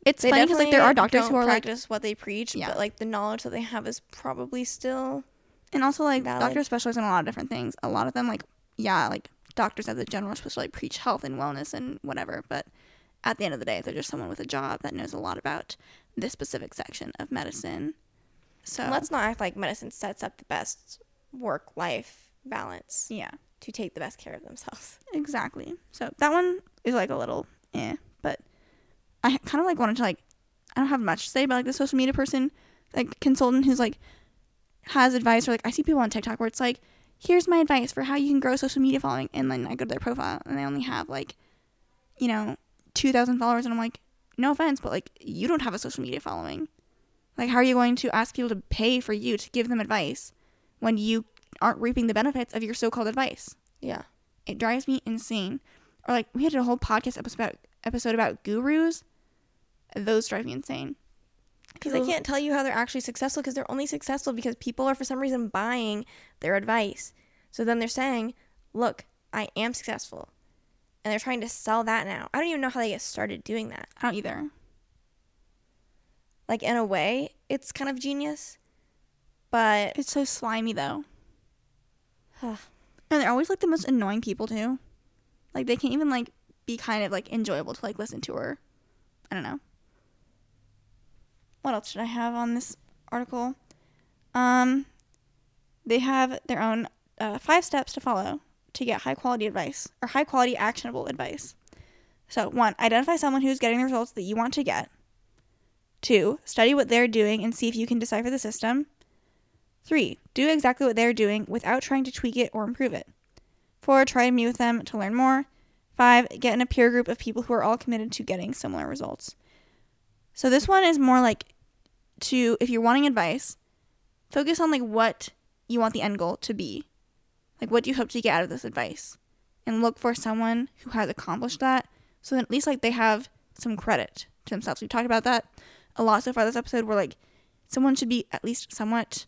It's They funny because like there are doctors who are like, practice what they preach, Yeah. but like the knowledge that they have is probably still and also like valid. doctors specialize in a lot of different things. A lot of them like, yeah, like doctors as a general are supposed to like preach health and wellness and whatever. But at the end of the day, they're just someone with a job that knows a lot about this specific section of medicine. So let's not act like medicine sets up the best work life balance yeah. to take the best care of themselves. Exactly. So that one is like a little eh, but I kind of like wanted to like I don't have much to say about like the social media person, like consultant who's like has advice or like I see people on TikTok where it's like, here's my advice for how you can grow social media following, and then I go to their profile and they only have like, you know, two thousand followers, and I'm like, no offense, but like you don't have a social media following. Like, how are you going to ask people to pay for you to give them advice when you aren't reaping the benefits of your so-called advice? Yeah. It drives me insane. Or like we had a whole podcast episode about episode about gurus. Those drive me insane. Because they can't tell you how they're actually successful because they're only successful because people are for some reason buying their advice. So then they're saying, look, I am successful. And they're trying to sell that now. I don't even know how they get started doing that. I don't either. Like, in a way, it's kind of genius. But It's so slimy though. And they're always like the most annoying people too. Like they can't even like be kind of like enjoyable to like listen to or I don't know. What else should I have on this article? Um they have their own uh, five steps to follow to get high quality advice or high quality actionable advice. So, one, identify someone who's getting the results that you want to get. Two, study what they're doing and see if you can decipher the system. Three, do exactly what they're doing without trying to tweak it or improve it. Four, try to meet with them to learn more. Five, get in a peer group of people who are all committed to getting similar results. So this one is more like to if you're wanting advice, focus on like what you want the end goal to be. Like what do you hope to get out of this advice? And look for someone who has accomplished that so that at least like they have some credit to themselves. We've talked about that a lot so far this episode where like someone should be at least somewhat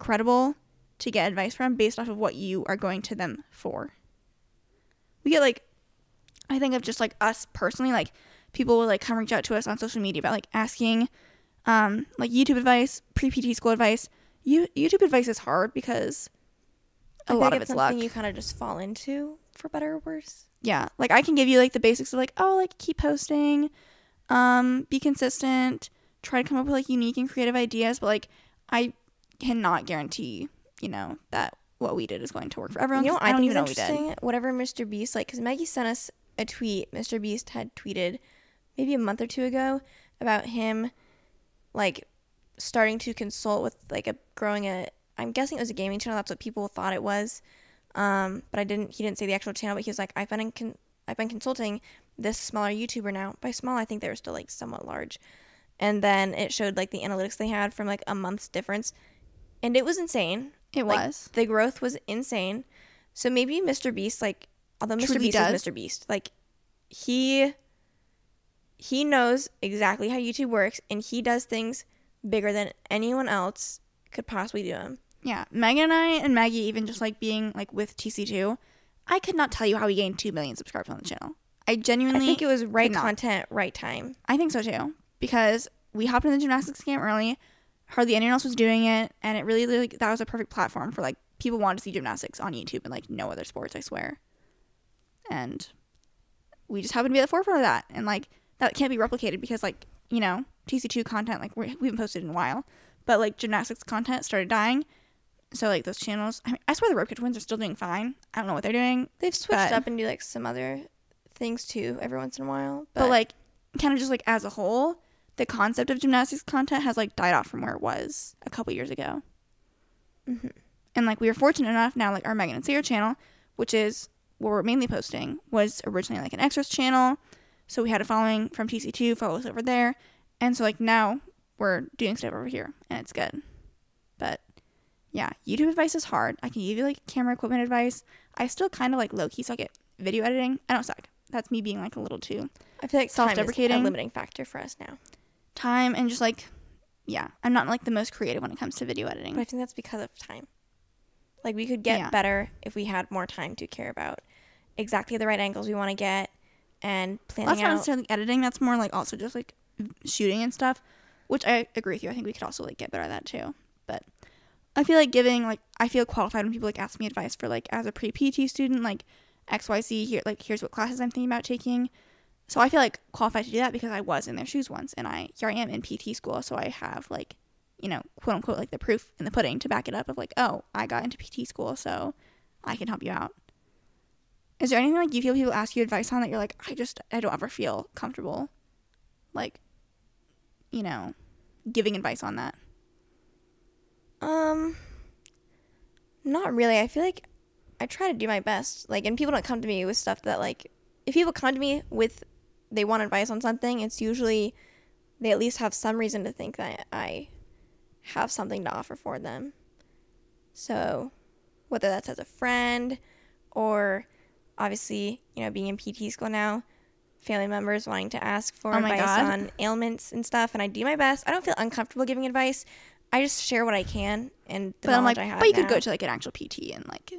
credible to get advice from based off of what you are going to them for. We get like, I think of just like us personally, like people will like come reach out to us on social media about like asking, um, like YouTube advice, pre PT school advice. You YouTube advice is hard because a I lot of it's it's luck. something you kind of just fall into, for better or worse. yeah like i can give you like the basics of like oh like keep posting um be consistent try to come up with like unique and creative ideas but like i cannot guarantee you know that what we did is going to work for everyone You know, what I, don't even know what we did. Whatever Mr. Beast like, because Maggie sent us a tweet. Mr. Beast had tweeted maybe a month or two ago about him like starting to consult with like a growing a. I'm guessing it was a gaming channel. That's what people thought it was. Um, but I didn't. He didn't say the actual channel. But he was like, I've been in con- I've been consulting this smaller YouTuber now. By small, I think they were still like somewhat large. And then it showed like the analytics they had from like a month's difference, and it was insane. it Like, was the growth was insane. So maybe Mr. Beast, like, although Mr. Truly Beast does. is Mr. Beast, like, he he knows exactly how YouTube works, and he does things bigger than anyone else could possibly do them. yeah megan and i and maggie even just like being like with tc2 i could not tell you how we gained 2 million subscribers on the channel i I genuinely think it was right content, right time. I think so too because we hopped in the gymnastics camp early. Hardly anyone else was doing it, and it really like that was a perfect platform for like people wanted to see gymnastics on YouTube and like no other sports. I swear. And we just happened to be at the forefront of that, and like that can't be replicated because like you know TC2 content like we haven't posted in a while, but like gymnastics content started dying. So like those channels, I mean, I swear the Roadkit twins are still doing fine. I don't know what they're doing, They've switched But- up and do like some other things too every once in a while. But, but like kind of just like as a whole the concept of gymnastics content has like died off from where it was a couple years ago Mhm. and like we were fortunate enough now like our megan and Ciera channel which is what we're mainly posting was originally like an extras channel so we had a following from tc2 follow us over there. And so like now we're doing stuff over here and it's good. But yeah youtube advice is hard. I can give you like camera equipment advice. I still kind of like low-key suck at video editing. I don't suck. That's me being like a little too I feel like time is a limiting factor for us now. time and just like yeah i'm not like the most creative when it comes to video editing. But I think that's because of time. Like we could get Yeah. better if we had more time to care about exactly the right angles we want to get and well, planning that's not out. necessarily editing that's more like also just like shooting and stuff which i agree with you i think we could also like get better at that too but i feel like giving like i feel qualified when people like ask me advice for like as a pre-pt student like xyz here like here's what classes i'm thinking about taking so i feel like qualified to do that because i was in their shoes once and i here i am in pt school so i have like you know quote unquote like the proof in the pudding to back it up of like oh i got into pt school so i can help you out is there anything like you feel people ask you advice on that you're like i just i don't ever feel comfortable like you know giving advice on that Um, not really. I feel like I try to do my best. Like, and people don't come to me with stuff that like, if people come to me with they want advice on something, it's usually they at least have some reason to think that I have something to offer for them. So, whether that's as a friend or obviously, you know, being in PT school now, family members wanting to ask for Oh advice God. on ailments and stuff, and I do my best. I don't feel uncomfortable giving advice. I just share what I can and the but i'm like I have but you could go to like an actual pt and like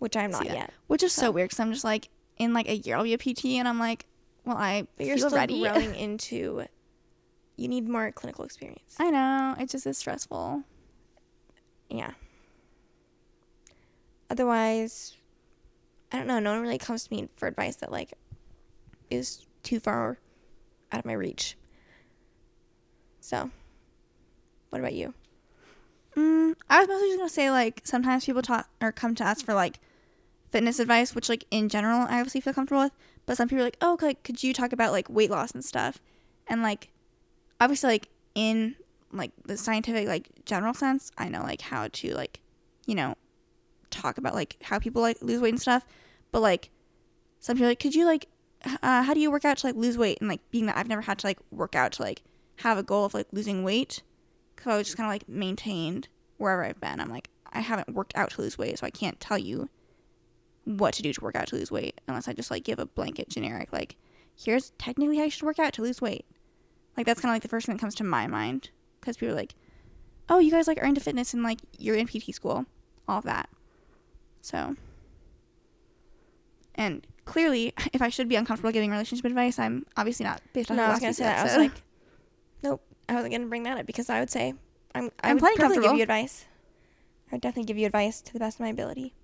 which I'm not yet. which is so, weird because i'm just like in like a year i'll be a pt and i'm like well i But you're still ready growing into. You need more clinical experience. i know it just is stressful Yeah. Otherwise, I don't know. No one really comes to me for advice that like is too far out of my reach. So, what about you? Mm, I was mostly just gonna say like sometimes people talk or come to us for like fitness advice, which like in general I obviously feel comfortable with. But some people are like, oh, like could you talk about like weight loss and stuff? And like obviously like in like the scientific like general sense, I know like how to like you know talk about like how people like lose weight and stuff. But like some people like, could you like uh, how do you work out to like lose weight? And like being that I've never had to like work out to like have a goal of like losing weight because I was just kind of like maintained wherever I've been. I'm like, I haven't worked out to lose weight, so I can't tell you what to do to work out to lose weight unless I just like give a blanket generic, like, here's technically how you should work out to lose weight. Like, that's kind of like the first thing that comes to my mind because people are like, oh, you guys like are into fitness and like you're in PT school, all of that. So, and clearly, if I should be uncomfortable giving relationship advice, I'm obviously not based on No, I was gonna say that. I was like, nope. I wasn't gonna bring that up because I would say I'm. I I'm would definitely give you advice. I would definitely give you advice to the best of my ability.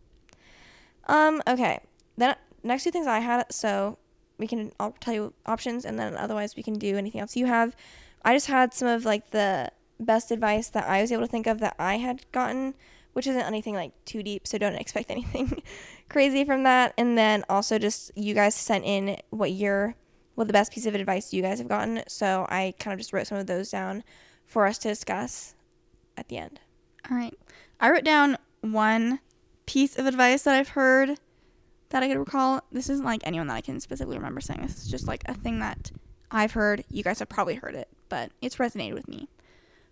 Um. Okay. Then next two things I had. So we can. I'll tell you options, and then otherwise we can do anything else you have. I just had some of like the best advice that I was able to think of that I had gotten, which isn't anything like too deep, so don't expect anything crazy from that. And then also just you guys sent in what your what the best piece of advice you guys have gotten. So I kind of just wrote some of those down for us to discuss at the end. All right. I wrote down one piece of advice that I've heard that I could recall. This isn't like anyone that I can specifically remember saying. This is just like a thing that I've heard. You guys have probably heard it, but it's resonated with me.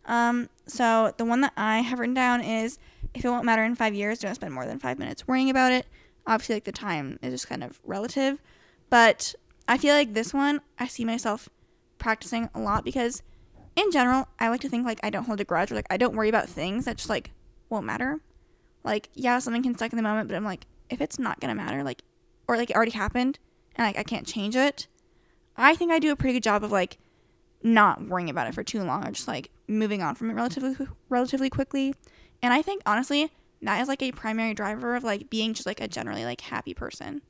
Um, so the one that I have written down is if it won't matter in five years, don't spend more than five minutes worrying about it. Obviously, like the time is just kind of relative, but I feel like this one I see myself practicing a lot because in general, I like to think like I don't hold a grudge or like I don't worry about things that just like won't matter. Like, yeah, something can suck in the moment, but I'm like, if it's not gonna matter, like, or like it already happened and like I can't change it, I think I do a pretty good job of like not worrying about it for too long or just like moving on from it relatively relatively quickly. And I think honestly, that is like a primary driver of like being just like a generally like happy person.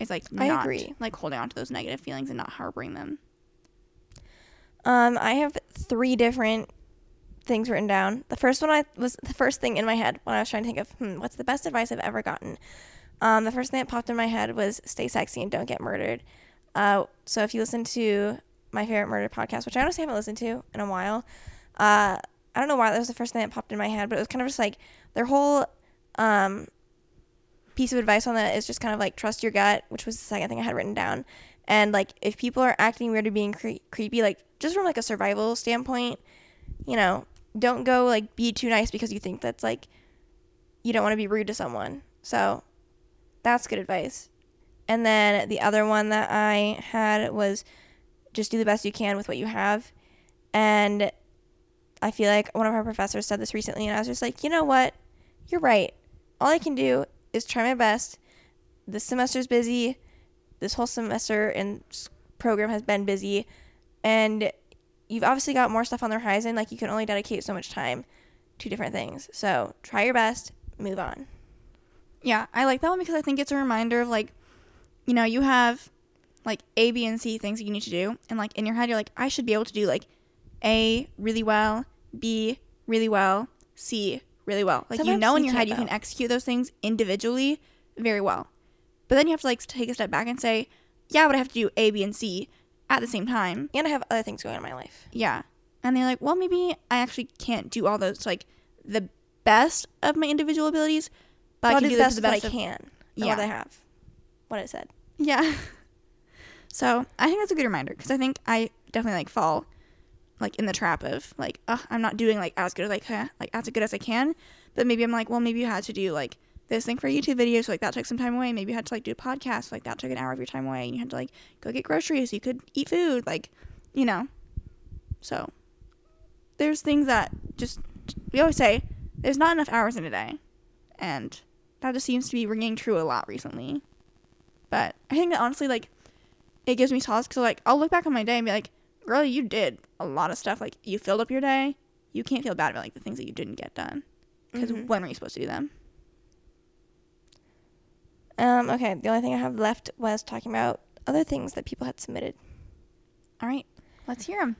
It's like I not agree. like holding on to those negative feelings and not harboring them. Um, I have three different things written down. The first one I was the first thing in my head when I was trying to think of hmm, what's the best advice I've ever gotten. Um, the first thing that popped in my head was stay sexy and don't get murdered. Uh, so if you listen to my favorite murder podcast, which I honestly haven't listened to in a while, uh, I don't know why that was the first thing that popped in my head, but it was kind of just like their whole um, piece of advice on that is just kind of like trust your gut, which was the second thing I had written down. And like if people are acting weird or being cre- creepy, like just from like a survival standpoint, you know, don't go like be too nice because you think that's like you don't want to be rude to someone. So that's good advice. And then the other one that I had was just do the best you can with what you have. And I feel like one of our professors said this recently, and I was just like, you know what? You're right. All I can do is try my best. This semester's busy. This whole semester and program has been busy. And you've obviously got more stuff on the horizon. Like, you can only dedicate so much time to different things. So try your best, move on. Yeah, I like that one because I think it's a reminder of like, you know, you have like A, B, and C things that you need to do, and like in your head, you're like, I should be able to do like A really well, B really well, C really well. Like you Sometimes know in your head you can execute those things individually very well, but then you have to like take a step back and say, yeah, but I have to do A, B, and C at the same time. And I have other things going on in my life. Yeah. And they're like, well, maybe I actually can't do all those like the best of my individual abilities, but, But I can do the best the that I best of can. Yeah. What I have. What I said. Yeah. So I think that's a good reminder because I think I definitely like fall like in the trap of like Ugh, I'm not doing like as good as I like as good as I can, but maybe I'm like well maybe you had to do like this thing for a YouTube video so like that took some time away. Maybe you had to like do a podcast like that took an hour of your time away, and you had to like go get groceries you could eat food like you know. So there's things that just we always say there's not enough hours in a day, and that just seems to be ringing true a lot recently. But I think that honestly, like, it gives me solace because, like, I'll look back on my day and be like, girl, you did a lot of stuff. Like, you filled up your day. You can't feel bad about, like, the things that you didn't get done. Because Mhm. when were you supposed to do them? Um, okay, the only thing I have left was talking about other things that people had submitted. All right, let's hear them.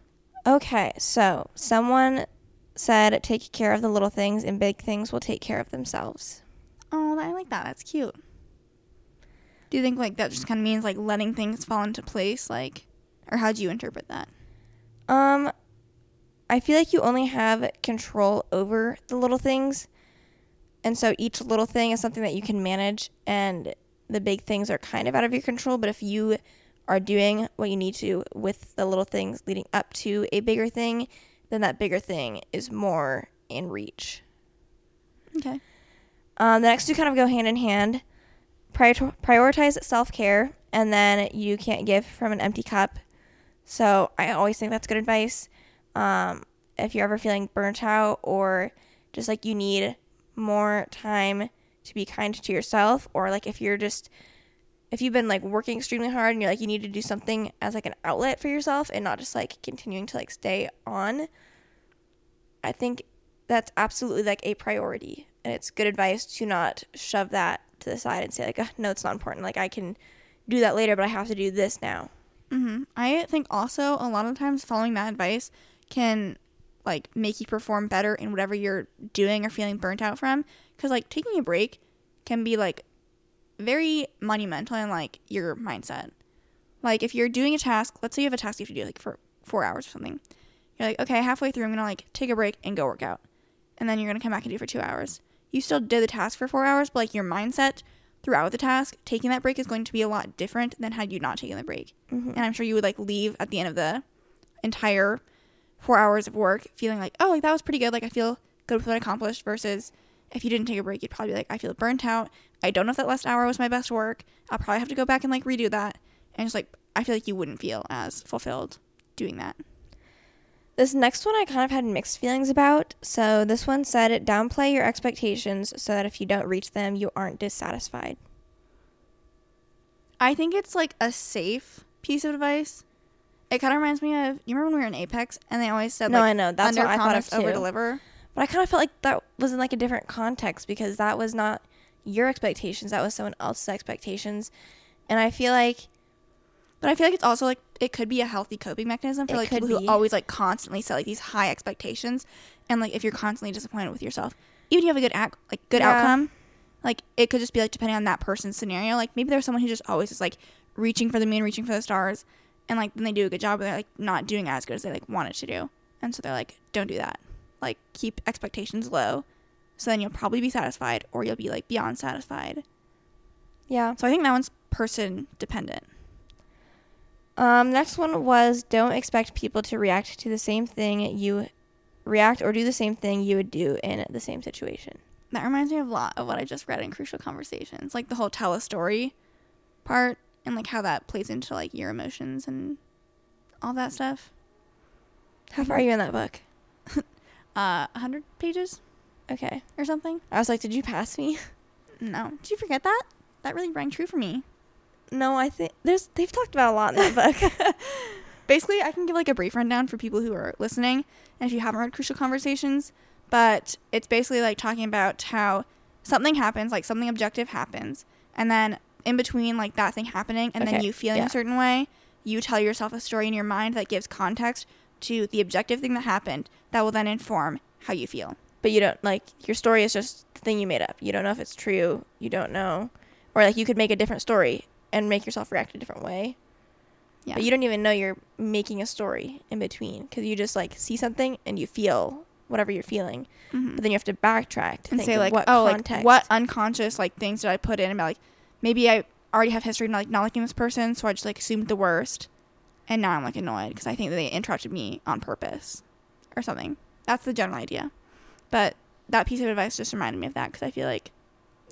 Okay, so someone said take care of the little things and big things will take care of themselves. Oh, I like that. That's cute. Do you think, like, that just kind of means, like, letting things fall into place? Like, or how do you interpret that? Um, I feel like you only have control over the little things. And so each little thing is something that you can manage, and the big things are kind of out of your control. But if you are doing what you need to with the little things leading up to a bigger thing, then that bigger thing is more in reach. Okay. Um, the next two kind of go hand in hand. Prior- prioritize self care, and then you can't give from an empty cup. So I always think that's good advice. Um, if you're ever feeling burnt out or just like you need more time to be kind to yourself or like if you're just if you've been like working extremely hard and you're like you need to do something as like an outlet for yourself and not just like continuing to like stay on i think that's absolutely like a priority and it's good advice to not shove that to the side and say like oh, no it's not important like i can do that later but i have to do this now hmm I think also a lot of times following that advice can like make you perform better in whatever you're doing or feeling burnt out from. Because like taking a break can be like very monumental in like your mindset. Like if you're doing a task, let's say you have a task you have to do like for four hours or something. You're like, okay, halfway through, I'm gonna like take a break and go work out, and then you're gonna come back and do for two hours. You still did the task for four hours, but like your mindset throughout the task, taking that break is going to be a lot different than had you not taken the break. Mm-hmm. And I'm sure you would like leave at the end of the entire four hours of work feeling like, oh, like that was pretty good. Like I feel good with what I accomplished versus if you didn't take a break, you'd probably be like, I feel burnt out. I don't know if that last hour was my best work. I'll probably have to go back and like redo that. And just like, I feel like you wouldn't feel as fulfilled doing that. This next one I kind of had mixed feelings about. So this one said downplay your expectations so that if you don't reach them, you aren't dissatisfied. I think it's like a safe piece of advice. It kind of reminds me of you remember when we were in Apex and they always said No, like I know. That's what I thought of, over deliver. But I kind of felt like that was in like a different context because that was not your expectations, that was someone else's expectations. And I feel like But I feel like it's also like it could be a healthy coping mechanism for It like could people be. who always like constantly set like these high expectations, and like if you're constantly disappointed with yourself, even if you have a good act like good Yeah. outcome, like it could just be like depending on that person's scenario. Like maybe there's someone who just always is like reaching for the moon, reaching for the stars, and like then they do a good job, but they're like not doing as good as they like wanted to do, and so they're like, don't do that. Like keep expectations low, so then you'll probably be satisfied, or you'll be like beyond satisfied. yeah. So I think that one's person dependent. Um next one was don't expect people to react to the same thing you react or do the same thing you would do in the same situation. That reminds me of a lot of what I just read in Crucial Conversations, like the whole tell a story part and like how that plays into like your emotions and all that stuff. How far are you in that book? Uh, 100 pages Okay. or something? I was like, did you pass me? No. Did you forget that? That really rang true for me. No, I think there's they've talked about a lot in that book. Basically, I can give like a brief rundown for people who are listening and if you haven't read Crucial Conversations, but it's basically like talking about how something happens, like something objective happens, and then in between like that thing happening and then you feeling yeah. a certain way, you tell yourself a story in your mind that gives context to the objective thing that happened that will then inform how you feel. but you don't like your story is just the thing you made up. You don't know if it's true. You don't know, or like you could make a different story and make yourself react a different way. Yeah. But you don't even know you're making a story in between because you just like see something and you feel whatever you're feeling, Mhm. but then you have to backtrack to and say like, what oh, context. like what unconscious like things did I put in? And be like, maybe I already have history in like not liking this person, so I just like assumed the worst, and now I'm like annoyed because I think that they interrupted me on purpose, or something. That's the general idea, but that piece of advice just reminded me of that because I feel like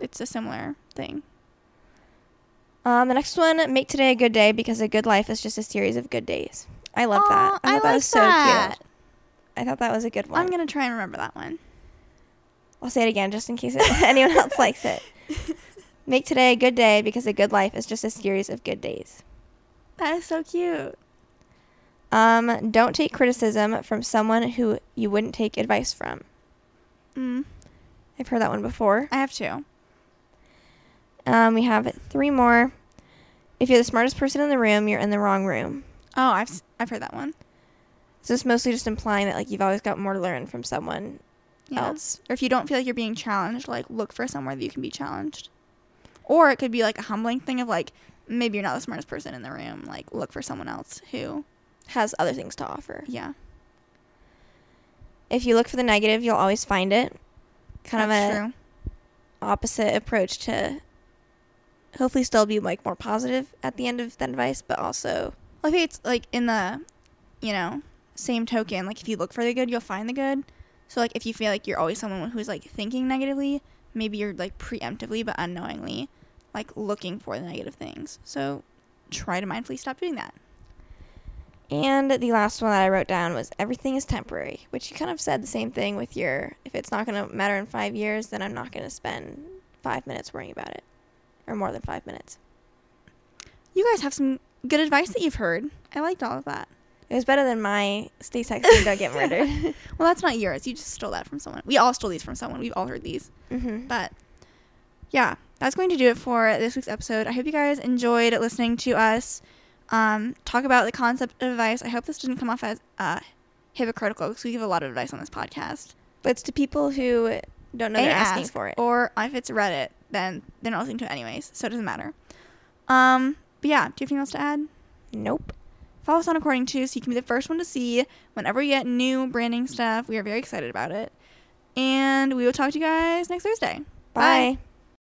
it's a similar thing. Um, the next one, make today a good day because a good life is just a series of good days. I love that. Aw, I thought that was so that. cute. I thought that was a good one. I'm gonna try and remember that one. I'll say it again just in case it, anyone else likes it. Make today a good day because a good life is just a series of good days. That is so cute. Um, don't take criticism from someone who you wouldn't take advice from. Mm, I've heard that one before. I have two. Um, we have three more. If you're the smartest person in the room, you're in the wrong room. Oh, I've s- I've heard that one. So it's mostly just implying that like you've always got more to learn from someone Yeah. else. Or if you don't feel like you're being challenged, like look for somewhere that you can be challenged. Or it could be like a humbling thing of like maybe you're not the smartest person in the room. Like look for someone else who, Has other things to offer. yeah, If you look for the negative, you'll always find it. Kind that's of a true. opposite approach to hopefully still be like more positive at the end of that advice, but also I think it's like in the, you know, same token. Like if you look for the good, you'll find the good. So like if you feel like you're always someone who's like thinking negatively, maybe you're like preemptively but unknowingly, like looking for the negative things. So try to mindfully stop doing that. And the last one that I wrote down was everything is temporary, which you kind of said the same thing with your if it's not going to matter in five years, then I'm not going to spend five minutes worrying about it, or more than five minutes. You guys have some good advice that you've heard. I liked all of that. It was better than my stay sexy and don't get murdered. Well, that's not yours. You just stole that from someone. We all stole these from someone. We've all heard these. mm-hmm. But yeah, that's going to do it for this week's episode. I hope you guys enjoyed listening to us um, talk about the concept of advice. I hope this didn't come off as uh, hypocritical because we give a lot of advice on this podcast. But it's to people who don't know they're asking for it. Or if it's Reddit, then they're not listening to it anyways, so it doesn't matter. Um, but yeah, do you have anything else to add? Nope. Follow us on According Two so you can be the first one to see whenever we get new branding stuff. We are very excited about it. And we will talk to you guys next Thursday. Bye. Bye.